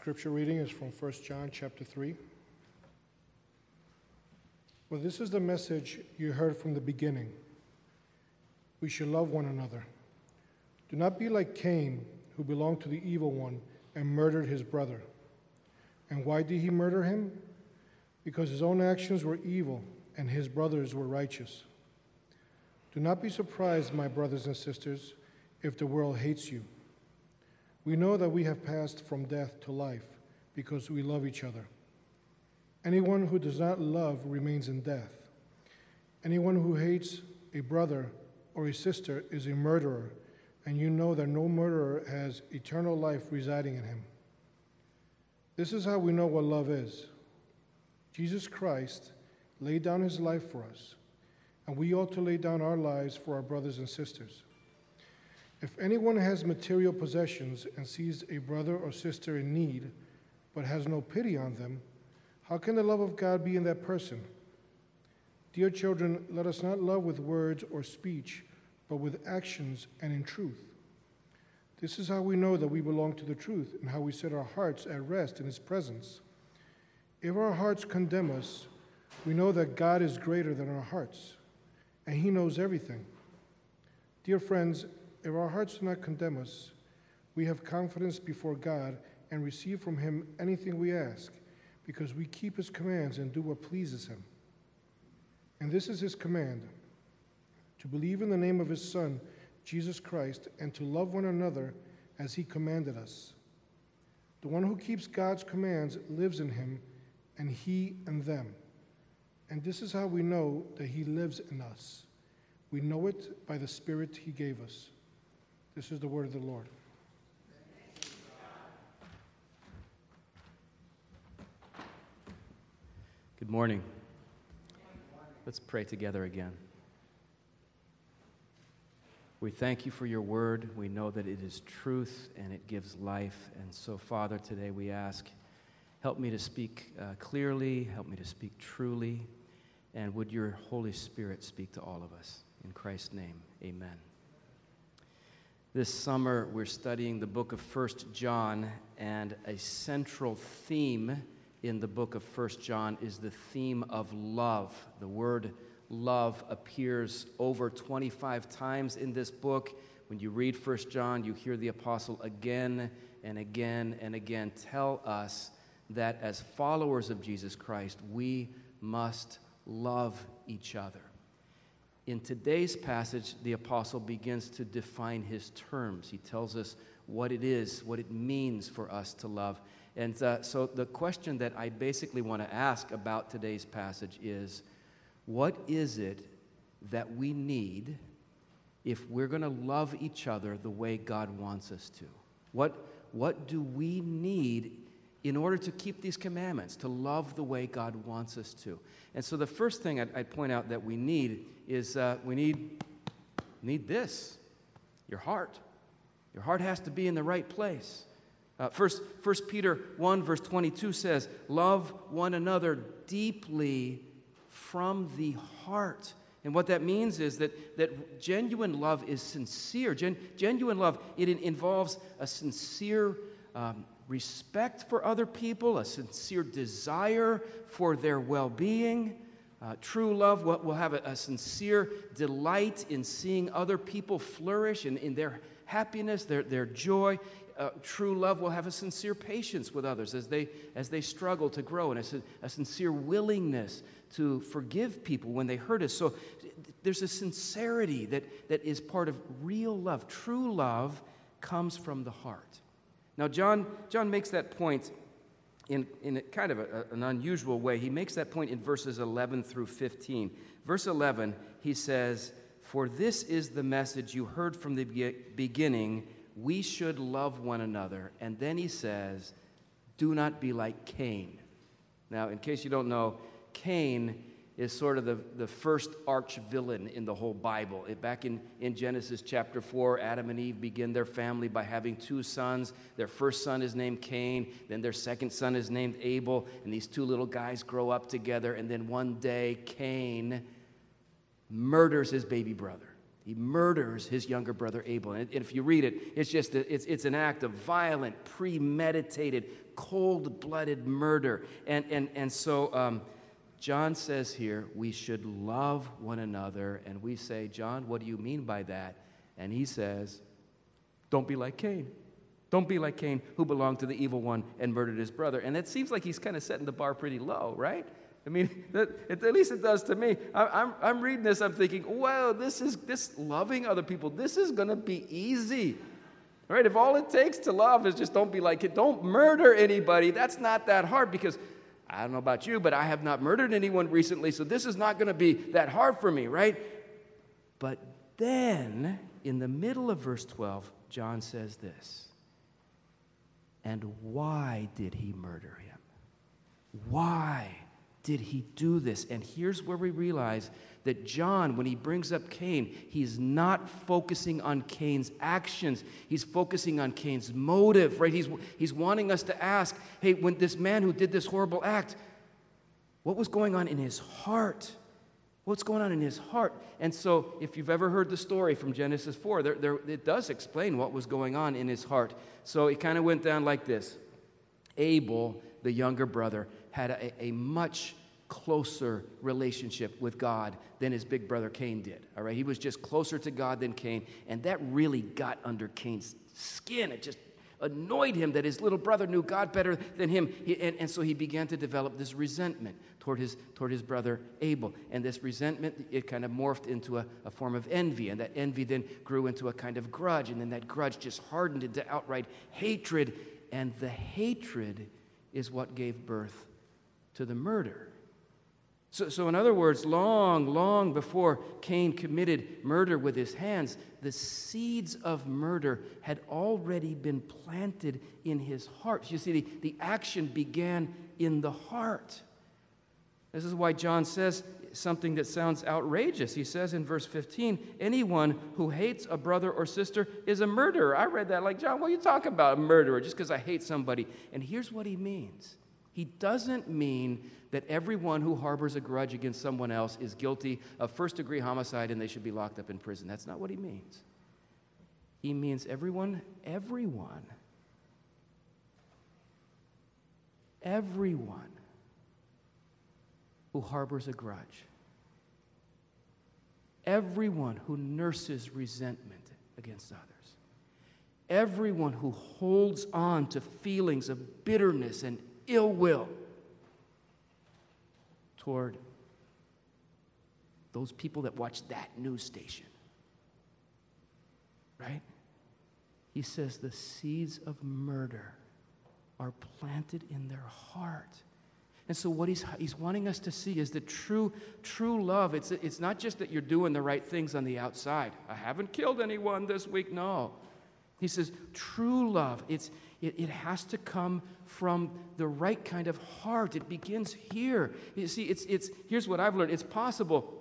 Scripture reading is from 1 John chapter 3. Well, this is the message you heard from the beginning. We should love one another. Do not be like Cain, who belonged to the evil one and murdered his brother. And why did he murder him? Because his own actions were evil and his brothers were righteous. Do not be surprised, my brothers and sisters, if the world hates you. We know that we have passed from death to life because we love each other. Anyone who does not love remains in death. Anyone who hates a brother or a sister is a murderer, and you know that no murderer has eternal life residing in him. This is how we know what love is. Jesus Christ laid down his life for us, and we ought to lay down our lives for our brothers and sisters. If anyone has material possessions and sees a brother or sister in need, but has no pity on them, how can the love of God be in that person? Dear children, let us not love with words or speech, but with actions and in truth. This is how we know that we belong to the truth and how we set our hearts at rest in His presence. If our hearts condemn us, we know that God is greater than our hearts, and He knows everything. Dear friends, if our hearts do not condemn us, we have confidence before God and receive from Him anything we ask, because we keep His commands and do what pleases Him. And this is His command to believe in the name of His Son, Jesus Christ, and to love one another as He commanded us. The one who keeps God's commands lives in Him, and He in them. And this is how we know that He lives in us. We know it by the Spirit He gave us. This is the word of the Lord. Good morning. Let's pray together again. We thank you for your word. We know that it is truth and it gives life. And so, Father, today we ask, help me to speak uh, clearly, help me to speak truly, and would your Holy Spirit speak to all of us. In Christ's name, amen. This summer, we're studying the book of First John, and a central theme in the book of First John is the theme of love. The word love appears over 25 times in this book. When you read First John, you hear the apostle again and again and again tell us that as followers of Jesus Christ, we must love each other. In today's passage, the apostle begins to define his terms. He tells us what it is, what it means for us to love. And uh, so, the question that I basically want to ask about today's passage is what is it that we need if we're going to love each other the way God wants us to? What, what do we need in order to keep these commandments, to love the way God wants us to? And so, the first thing I'd, I'd point out that we need is uh, we need, need this your heart. Your heart has to be in the right place. Uh, first, 1 Peter 1, verse 22 says, Love one another deeply from the heart. And what that means is that, that genuine love is sincere. Gen, genuine love, it involves a sincere um, respect for other people, a sincere desire for their well being. Uh, true love will, will have a, a, sincere delight in seeing other people flourish and in their happiness, their, their joy. Uh, true love will have a sincere patience with others as they, as they struggle to grow and a, a sincere willingness to forgive people when they hurt us. So there's a sincerity that, that is part of real love. True love comes from the heart. Now, John, John makes that point in, in kind of a, an unusual way. He makes that point in verses 11 through 15. Verse 11, he says, For this is the message you heard from the beginning we should love one another. And then he says, Do not be like Cain. Now, in case you don't know, Cain is sort of the, the first arch villain in the whole Bible. It, back in, in Genesis chapter 4, Adam and Eve begin their family by having two sons. Their first son is named Cain, then their second son is named Abel, and these two little guys grow up together. And then one day, Cain murders his baby brother. He murders his younger brother Abel. And if you read it, it's just a, it's, it's an act of violent, premeditated, cold blooded murder. And, and, and so um, John says here, we should love one another. And we say, John, what do you mean by that? And he says, don't be like Cain. Don't be like Cain, who belonged to the evil one and murdered his brother. And it seems like he's kind of setting the bar pretty low, right? I mean, that, at least it does to me. I, am I'm, I'm reading this, I'm thinking, wow, this is this loving other people, this is going to be easy. Right? If all it takes to love is just don't be like it, don't murder anybody, that's not that hard because I don't know about you, but I have not murdered anyone recently, so this is not going to be that hard for me, right? But then, in the middle of verse 12, John says this And why did he murder him? Why? did he do this? And here's where we realize that John, when he brings up Cain, he's not focusing on Cain's actions. He's focusing on Cain's motive, right? He's, he's wanting us to ask hey, when this man who did this horrible act, what was going on in his heart? What's going on in his heart? And so, if you've ever heard the story from Genesis 4, there, there, it does explain what was going on in his heart. So, it kind of went down like this Abel, the younger brother, had a, a much closer relationship with God than his big brother Cain did. All right, he was just closer to God than Cain, and that really got under Cain's skin. It just annoyed him that his little brother knew God better than him, he, and, and so he began to develop this resentment toward his toward his brother Abel. And this resentment it kind of morphed into a, a form of envy, and that envy then grew into a kind of grudge, and then that grudge just hardened into outright hatred, and the hatred is what gave birth to the murder. So, so, in other words, long, long before Cain committed murder with his hands, the seeds of murder had already been planted in his heart. You see, the, the action began in the heart. This is why John says something that sounds outrageous. He says in verse 15, anyone who hates a brother or sister is a murderer. I read that like, John, what are you talking about, a murderer, just because I hate somebody? And here's what he means he doesn't mean that everyone who harbors a grudge against someone else is guilty of first degree homicide and they should be locked up in prison. That's not what he means. He means everyone, everyone, everyone who harbors a grudge, everyone who nurses resentment against others, everyone who holds on to feelings of bitterness and ill will toward those people that watch that news station. Right? He says the seeds of murder are planted in their heart. And so, what he's, he's wanting us to see is that true, true love, it's, it's not just that you're doing the right things on the outside. I haven't killed anyone this week. No. He says, true love, it's, it, it has to come from the right kind of heart. It begins here. You see, it's, it's, here's what I've learned it's possible.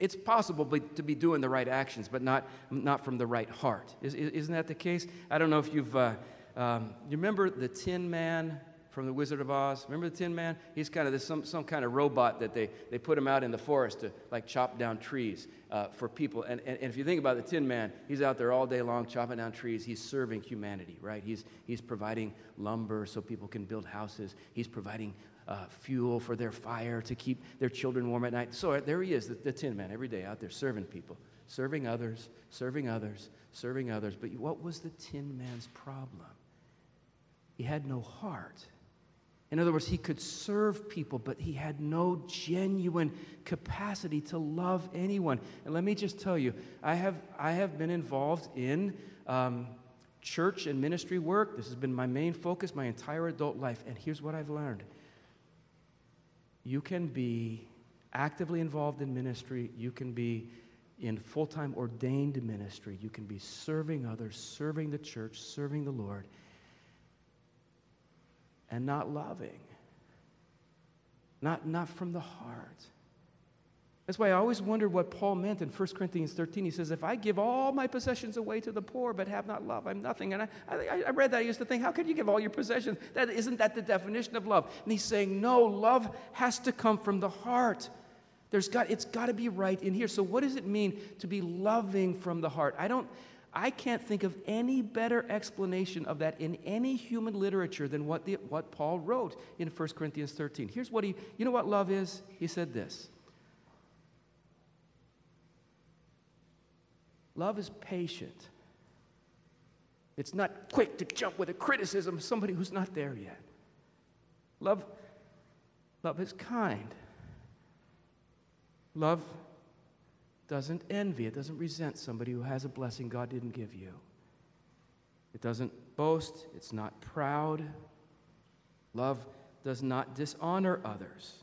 It's possible to be doing the right actions, but not, not from the right heart. Is, isn't that the case? I don't know if you've, uh, um, you remember the Tin Man from The Wizard of Oz. Remember the Tin Man? He's kind of this, some, some kind of robot that they, they put him out in the forest to like chop down trees uh, for people. And, and, and, if you think about the Tin Man, he's out there all day long chopping down trees. He's serving humanity, right? He's, he's providing lumber so people can build houses. He's providing uh, fuel for their fire to keep their children warm at night. So uh, there he is, the, the Tin Man, every day out there serving people, serving others, serving others, serving others. But what was the Tin Man's problem? He had no heart. In other words, he could serve people, but he had no genuine capacity to love anyone. And let me just tell you, I have, I have been involved in um, church and ministry work. This has been my main focus my entire adult life. And here's what I've learned you can be actively involved in ministry, you can be in full time ordained ministry, you can be serving others, serving the church, serving the Lord and not loving, not, not from the heart. That's why I always wondered what Paul meant in 1 Corinthians 13. He says, If I give all my possessions away to the poor but have not love, I'm nothing. And I, I, I read that. I used to think, How could you give all your possessions? That, isn't that the definition of love? And he's saying, No, love has to come from the heart. There's got, it's got to be right in here. So, what does it mean to be loving from the heart? I don't, I can't think of any better explanation of that in any human literature than what, the, what Paul wrote in 1 Corinthians 13. Here's what he, you know what love is? He said this Love is patient. It's not quick to jump with a criticism of somebody who's not there yet. Love, love is kind. Love doesn't envy, it doesn't resent somebody who has a blessing God didn't give you. It doesn't boast, it's not proud. Love does not dishonor others.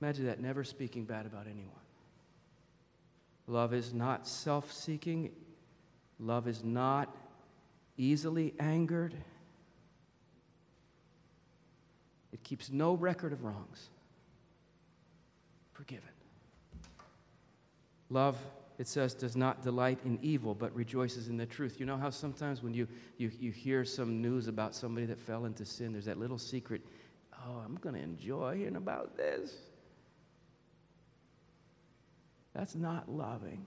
Imagine that, never speaking bad about anyone. Love is not self seeking, love is not easily angered. It keeps no record of wrongs. Forgiven. Love, it says, does not delight in evil, but rejoices in the truth. You know how sometimes when you, you, you hear some news about somebody that fell into sin, there's that little secret, oh, I'm going to enjoy hearing about this. That's not loving.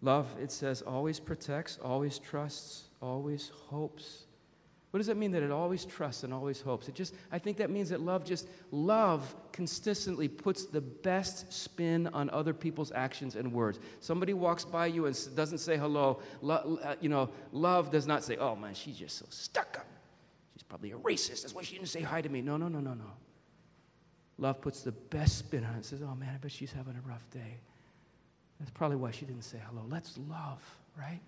Love, it says, always protects, always trusts, always hopes, what does that mean that it always trusts and always hopes? It just, I think that means that love just, love consistently puts the best spin on other people's actions and words. Somebody walks by you and doesn't say hello. Lo, uh, you know, love does not say, oh man, she's just so stuck up. She's probably a racist. That's why she didn't say hi to me. No, no, no, no, no. Love puts the best spin on it says, oh man, I bet she's having a rough day. That's probably why she didn't say hello. Let's love, right?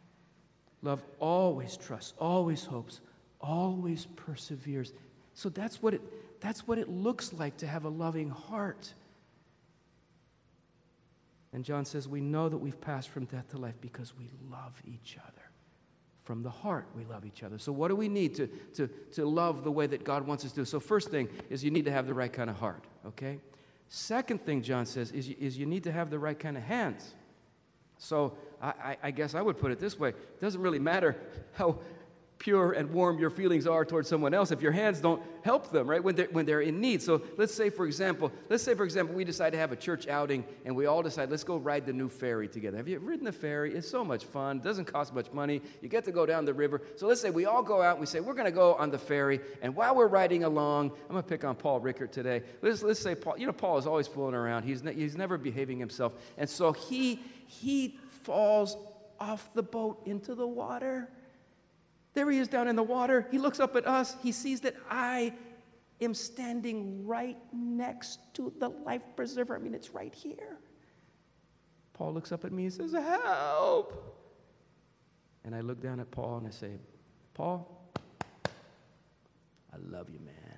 Love always trusts, always hopes, always perseveres. So that's what it, that's what it looks like to have a loving heart. And John says, We know that we've passed from death to life because we love each other. From the heart, we love each other. So, what do we need to, to, to love the way that God wants us to? So, first thing is you need to have the right kind of heart, okay? Second thing, John says, is, is you need to have the right kind of hands. So, I, I, I guess I would put it this way it doesn't really matter how, pure and warm your feelings are towards someone else if your hands don't help them right when they're, when they're in need. So let's say for example let's say for example we decide to have a church outing and we all decide let's go ride the new ferry together. Have you ridden the ferry? It's so much fun. It doesn't cost much money. You get to go down the river. So let's say we all go out and we say we're going to go on the ferry and while we're riding along i'm going to pick on paul rickert today. Let's, let's say paul you know paul is always fooling around. He's, ne- he's never behaving himself. And so he he falls off the boat into the water there he is down in the water. He looks up at us. He sees that I am standing right next to the life preserver. I mean, it's right here. Paul looks up at me and says, Help! And I look down at Paul and I say, Paul, I love you, man.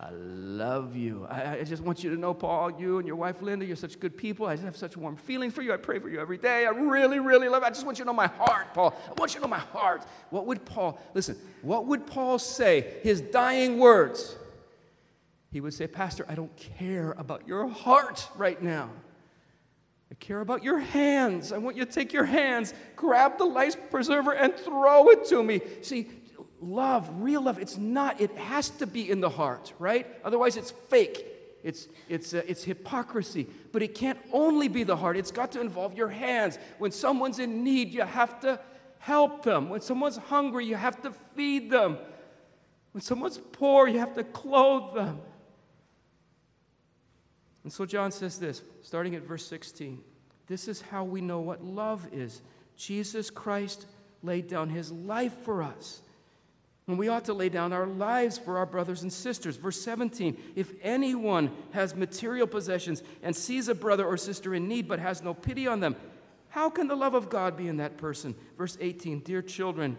I love you. I, I, just want you to know, Paul, you and your wife Linda, you're such good people. I just have such warm feelings for you. I pray for you every day. I really, really love you. I just want you to know my heart, Paul. I want you to know my heart. What would Paul, listen, what would Paul say? His dying words. He would say, Pastor, I don't care about your heart right now. I care about your hands. I want you to take your hands, grab the life preserver, and throw it to me. See, love, real love, it's not, it has to be in the heart, right? Otherwise, it's fake. It's, it's, uh, it's hypocrisy. But it can't only be the heart, it's got to involve your hands. When someone's in need, you have to help them. When someone's hungry, you have to feed them. When someone's poor, you have to clothe them. And so John says this, starting at verse 16 This is how we know what love is. Jesus Christ laid down his life for us and we ought to lay down our lives for our brothers and sisters. Verse 17 If anyone has material possessions and sees a brother or sister in need but has no pity on them, how can the love of God be in that person? Verse 18 Dear children,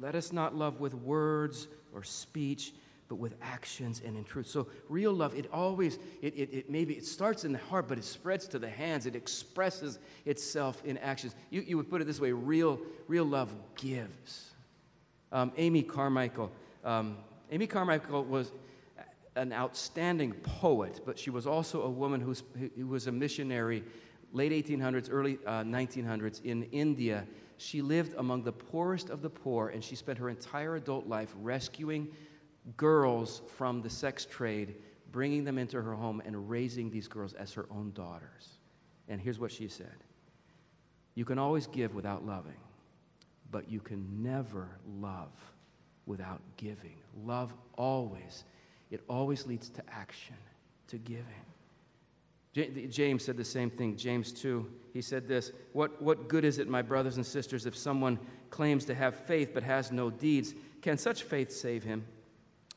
let us not love with words or speech, but with actions and in truth. So real love, it always, it, it, it, maybe it starts in the heart, but it spreads to the hands. It expresses itself in actions. You, you would put it this way: real, real love gives. Um, Amy Carmichael. Um, Amy Carmichael was an outstanding poet, but she was also a woman who's, who was a missionary, late 1800s, early uh, 1900s in India. She lived among the poorest of the poor, and she spent her entire adult life rescuing girls from the sex trade, bringing them into her home and raising these girls as her own daughters. And here's what she said You can always give without loving, but you can never love without giving. Love always, it always leads to action, to giving. James said the same thing. James 2, he said this what, what good is it, my brothers and sisters, if someone claims to have faith but has no deeds? Can such faith save him?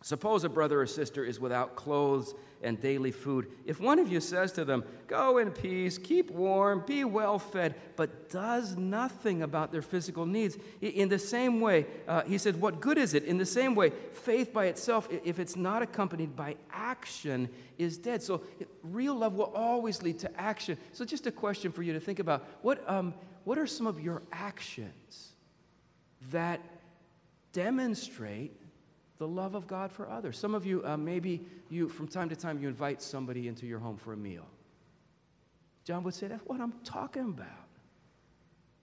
Suppose a brother or sister is without clothes and daily food. If one of you says to them, Go in peace, keep warm, be well fed, but does nothing about their physical needs, in the same way, uh, he said, What good is it? In the same way, faith by itself, if it's not accompanied by action, is dead. So real love will always lead to action. So, just a question for you to think about what, um, what are some of your actions that demonstrate the love of God for others. Some of you, uh, maybe you, from time to time, you invite somebody into your home for a meal. John would say, That's what I'm talking about.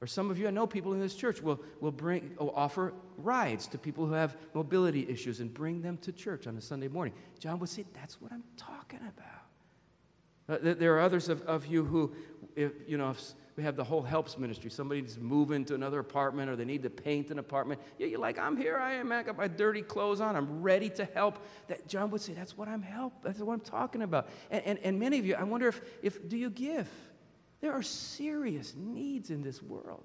Or some of you, I know people in this church will, will bring, will offer rides to people who have mobility issues and bring them to church on a Sunday morning. John would say, That's what I'm talking about. Uh, there are others of, of you who, if, you know, if, we have the whole helps ministry. Somebody needs to another apartment or they need to paint an apartment. Yeah, you're like, I'm here, I am, I got my dirty clothes on, I'm ready to help. That John would say, that's what I'm help. That's what I'm talking about. And, and, and many of you, I wonder if, if do you give? There are serious needs in this world.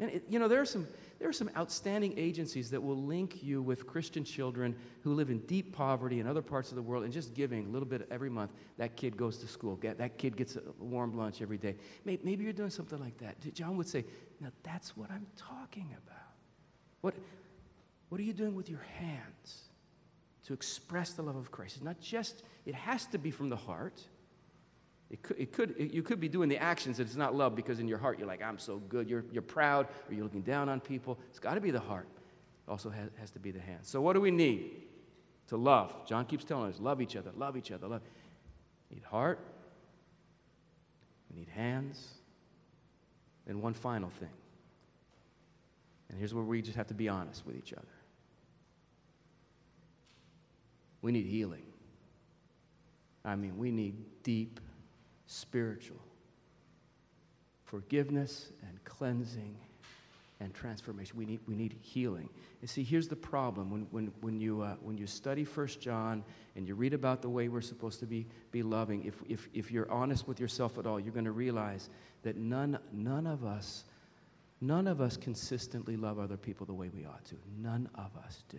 And it, you know, there are some there are some outstanding agencies that will link you with Christian children who live in deep poverty in other parts of the world and just giving a little bit every month. That kid goes to school. That kid gets a warm lunch every day. Maybe you're doing something like that. John would say, Now that's what I'm talking about. What, what are you doing with your hands to express the love of Christ? It's not just, it has to be from the heart. It could, it could, it, you could be doing the actions that it's not love because in your heart you're like, I'm so good. You're, you're proud or you're looking down on people. It's got to be the heart. It also has, has to be the hands. So, what do we need to love? John keeps telling us love each other, love each other, love. We need heart, we need hands, and one final thing. And here's where we just have to be honest with each other we need healing. I mean, we need deep spiritual forgiveness and cleansing and transformation. We need, we need healing. And see, here's the problem. When, when, when, you, uh, when you study First John and you read about the way we're supposed to be, be loving, if, if, if you're honest with yourself at all, you're going to realize that none, none of us, none of us consistently love other people the way we ought to. None of us do.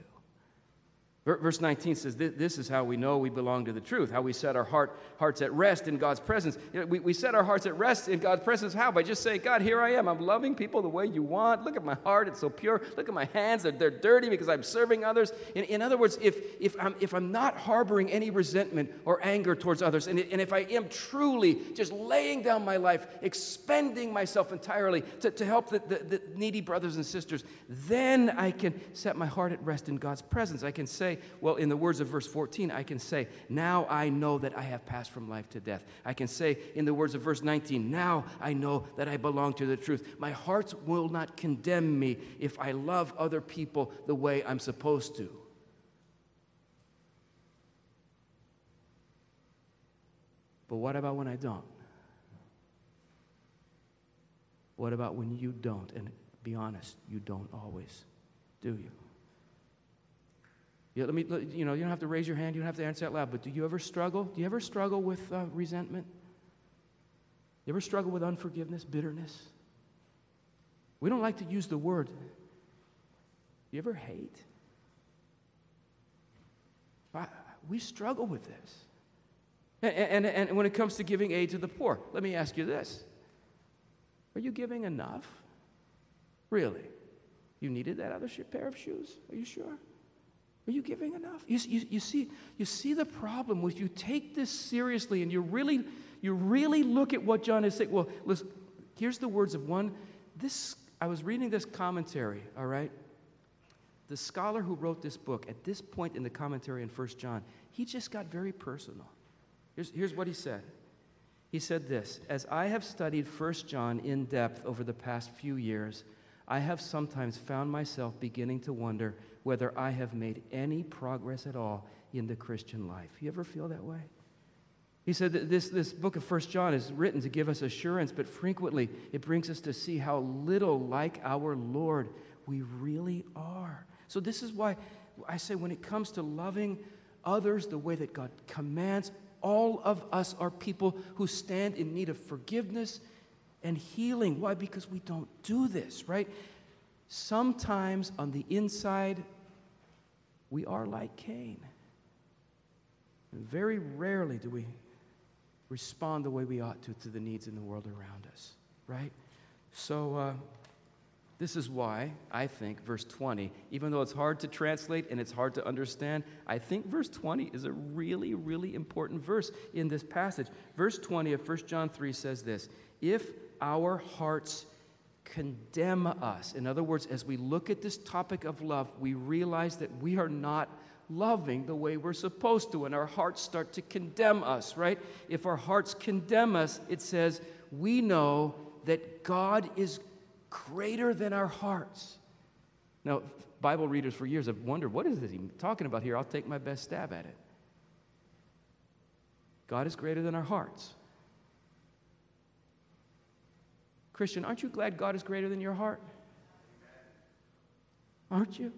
Verse 19 says, This is how we know we belong to the truth, how we set our heart, hearts at rest in God's presence. You know, we, we set our hearts at rest in God's presence. How? By just saying, God, here I am. I'm loving people the way you want. Look at my heart, it's so pure. Look at my hands, they're, they're dirty because I'm serving others. In, in other words, if, if, I'm, if I'm not harboring any resentment or anger towards others, and, and if I am truly just laying down my life, expending myself entirely to, to help the, the, the needy brothers and sisters, then I can set my heart at rest in God's presence. I can say, well, in the words of verse 14, I can say, Now I know that I have passed from life to death. I can say, in the words of verse 19, Now I know that I belong to the truth. My heart will not condemn me if I love other people the way I'm supposed to. But what about when I don't? What about when you don't? And be honest, you don't always, do you? Yeah, let me, you know, you don't have to raise your hand, you don't have to answer out loud, but do you ever struggle? Do you ever struggle with uh, resentment? You ever struggle with unforgiveness, bitterness? We don't like to use the word. You ever hate? We struggle with this. And, and, and when it comes to giving aid to the poor, let me ask you this Are you giving enough? Really? You needed that other pair of shoes? Are you sure? Are you giving enough? You, you, you, see, you see the problem with you take this seriously and you really, you really look at what John is saying. Well, listen, here's the words of one. This I was reading this commentary, all right? The scholar who wrote this book, at this point in the commentary in First John, he just got very personal. Here's, here's what he said. He said this As I have studied First John in depth over the past few years, I have sometimes found myself beginning to wonder whether I have made any progress at all in the Christian life. You ever feel that way? He said that this, this book of First John is written to give us assurance, but frequently it brings us to see how little like our Lord we really are. So, this is why I say when it comes to loving others the way that God commands, all of us are people who stand in need of forgiveness and healing. Why? Because we don't do this, right? Sometimes on the inside, we are like Cain. And very rarely do we respond the way we ought to to the needs in the world around us, right? So, uh, this is why I think verse 20, even though it's hard to translate and it's hard to understand, I think verse 20 is a really, really important verse in this passage. Verse 20 of 1 John 3 says this If our hearts condemn us, in other words, as we look at this topic of love, we realize that we are not loving the way we're supposed to, and our hearts start to condemn us, right? If our hearts condemn us, it says, we know that God is greater than our hearts. Now, Bible readers for years have wondered, what is this he talking about here? I'll take my best stab at it. God is greater than our hearts. Christian, aren't you glad God is greater than your heart? Aren't you?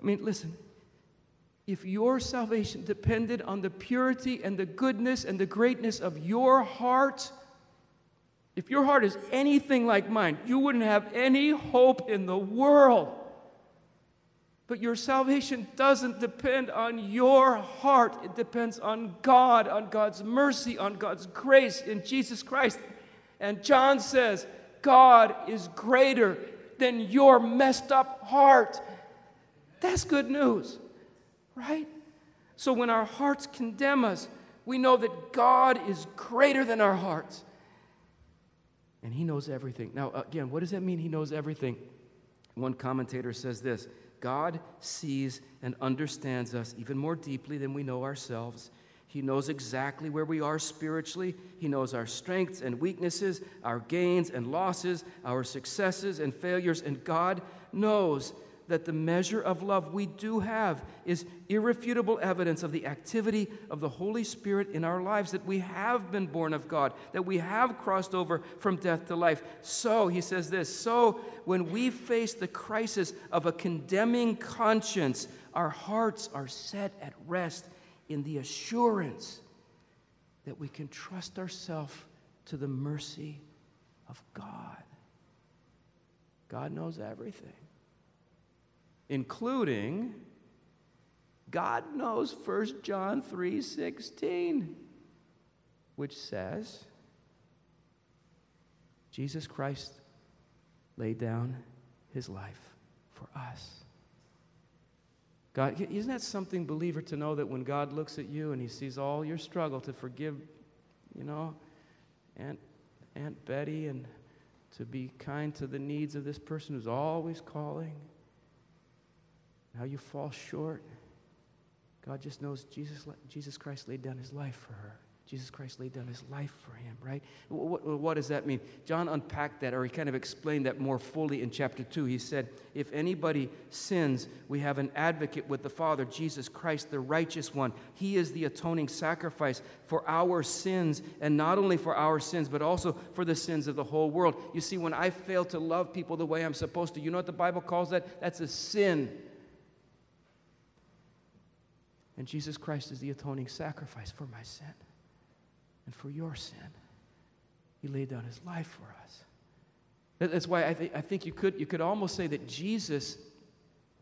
I mean, listen, if your salvation depended on the purity and the goodness and the greatness of your heart, if your heart is anything like mine, you wouldn't have any hope in the world. But your salvation doesn't depend on your heart. It depends on God, on God's mercy, on God's grace in Jesus Christ. And John says, God is greater than your messed up heart. That's good news right? So when our hearts condemn us, we know that God is greater than our hearts. And He knows everything. Now, again, what does that mean? He knows everything. One commentator says this God sees and understands us even more deeply than we know ourselves. He knows exactly where we are spiritually. He knows our strengths and weaknesses, our gains and losses, our successes and failures. And God knows that the measure of love we do have is irrefutable evidence of the activity of the Holy Spirit in our lives, that we have been born of God, that we have crossed over from death to life. So, he says this so when we face the crisis of a condemning conscience, our hearts are set at rest in the assurance that we can trust ourselves to the mercy of God. God knows everything including God knows 1 John 3:16 which says Jesus Christ laid down his life for us. God, isn't that something, believer, to know that when God looks at you and he sees all your struggle to forgive, you know, Aunt, Aunt Betty and to be kind to the needs of this person who's always calling, how you fall short. God just knows Jesus, Jesus Christ laid down his life for her. Jesus Christ laid down his life for him, right? What, what, does that mean? John unpacked that, or he kind of explained that more fully in chapter 2. He said, If anybody sins, we have an advocate with the Father, Jesus Christ, the righteous one. He is the atoning sacrifice for our sins, and not only for our sins, but also for the sins of the whole world. You see, when I fail to love people the way I'm supposed to, you know what the Bible calls that? That's a sin. And Jesus Christ is the atoning sacrifice for my sin and for your sin. He laid down his life for us. That's why I, th- I think you could, you could almost say that Jesus,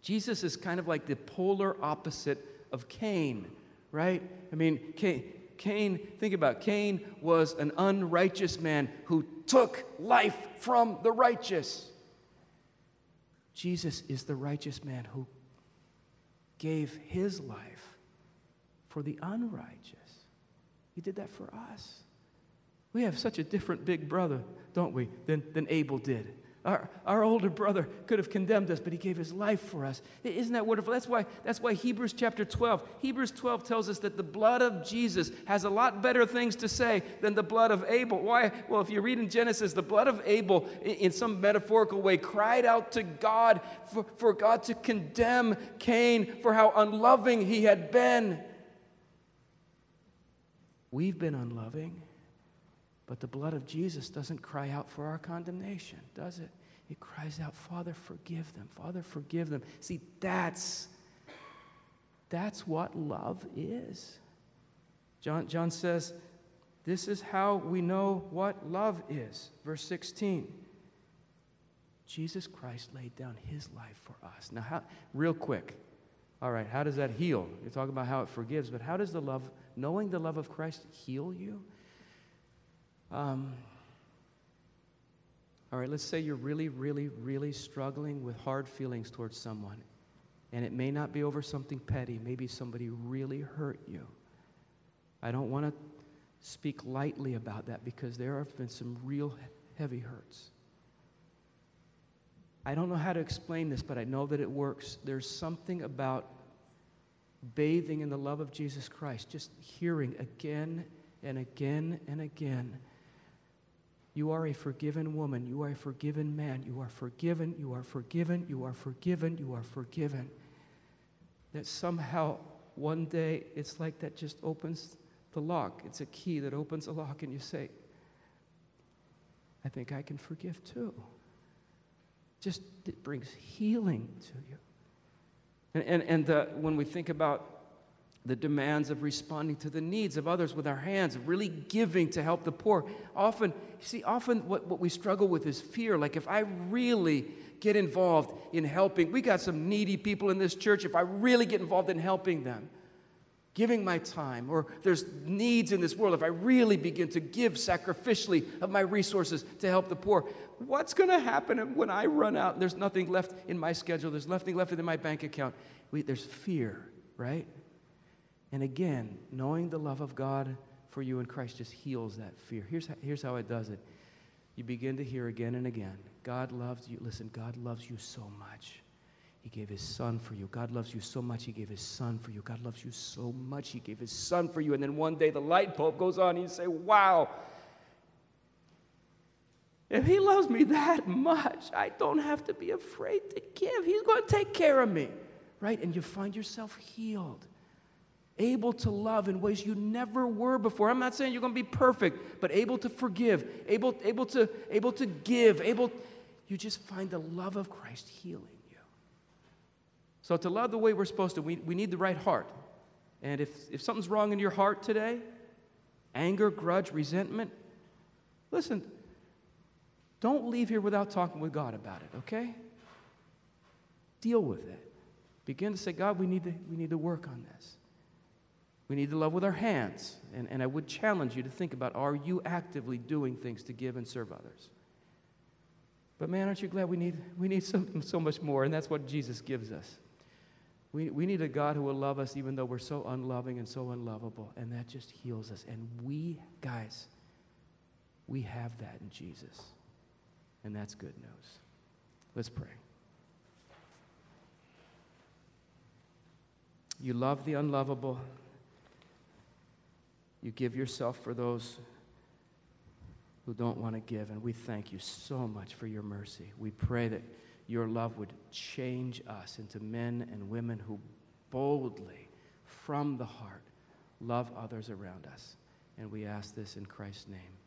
Jesus is kind of like the polar opposite of Cain, right? I mean, Cain, Cain, think about. Cain was an unrighteous man who took life from the righteous. Jesus is the righteous man who gave his life for the unrighteous. He did that for us. We have such a different big brother, don't we, than, than Abel did. Our, our older brother could have condemned us, but he gave his life for us. Isn't that wonderful? That's why, that's why Hebrews chapter 12, Hebrews 12 tells us that the blood of Jesus has a lot better things to say than the blood of Abel. Why? Well, if you read in Genesis, the blood of Abel, in some metaphorical way, cried out to God for, for God to condemn Cain for how unloving he had been. We've been unloving. But the blood of Jesus doesn't cry out for our condemnation, does it? It cries out, Father, forgive them. Father, forgive them. See, that's that's what love is. John, John says, This is how we know what love is. Verse 16. Jesus Christ laid down his life for us. Now, how, real quick, all right, how does that heal? You're talking about how it forgives, but how does the love, knowing the love of Christ, heal you? Um, all right, let's say you're really, really, really struggling with hard feelings towards someone. And it may not be over something petty, maybe somebody really hurt you. I don't want to speak lightly about that because there have been some real heavy hurts. I don't know how to explain this, but I know that it works. There's something about bathing in the love of Jesus Christ, just hearing again and again and again you are a forgiven woman. You are a forgiven man. You are forgiven. You are forgiven. You are forgiven. You are forgiven. That somehow one day it's like that just opens the lock. It's a key that opens a lock, and you say, I think I can forgive too. Just it brings healing to you. And, and, and uh, when we think about the demands of responding to the needs of others with our hands, really giving to help the poor. Often, see, often what, what we struggle with is fear. Like, if I really get involved in helping, we got some needy people in this church. If I really get involved in helping them, giving my time, or there's needs in this world, if I really begin to give sacrificially of my resources to help the poor, what's going to happen when I run out and there's nothing left in my schedule, there's nothing left in my bank account? We, there's fear, right? And again, knowing the love of God for you in Christ just heals that fear. Here's how, here's how it does it. You begin to hear again and again God loves you. Listen, God loves you so much. He gave his son for you. God loves you so much, he gave his son for you. God loves you so much, he gave his son for you. And then one day the light bulb goes on, and you say, Wow, if he loves me that much, I don't have to be afraid to give. He's going to take care of me, right? And you find yourself healed able to love in ways you never were before. I'm not saying you're going to be perfect, but able to forgive, able, able, to, able to give, able, you just find the love of Christ healing. So, to love the way we're supposed to, we, we need the right heart. And if, if something's wrong in your heart today, anger, grudge, resentment, listen, don't leave here without talking with God about it, okay? Deal with it. Begin to say, God, we need to, we need to work on this. We need to love with our hands. And, and I would challenge you to think about are you actively doing things to give and serve others? But man, aren't you glad we need, we need something so much more? And that's what Jesus gives us. We, we need a God who will love us even though we're so unloving and so unlovable. And that just heals us. And we, guys, we have that in Jesus. And that's good news. Let's pray. You love the unlovable. You give yourself for those who don't want to give. And we thank you so much for your mercy. We pray that your love would change us into men and women who boldly, from the heart, love others around us. And we ask this in Christ's name.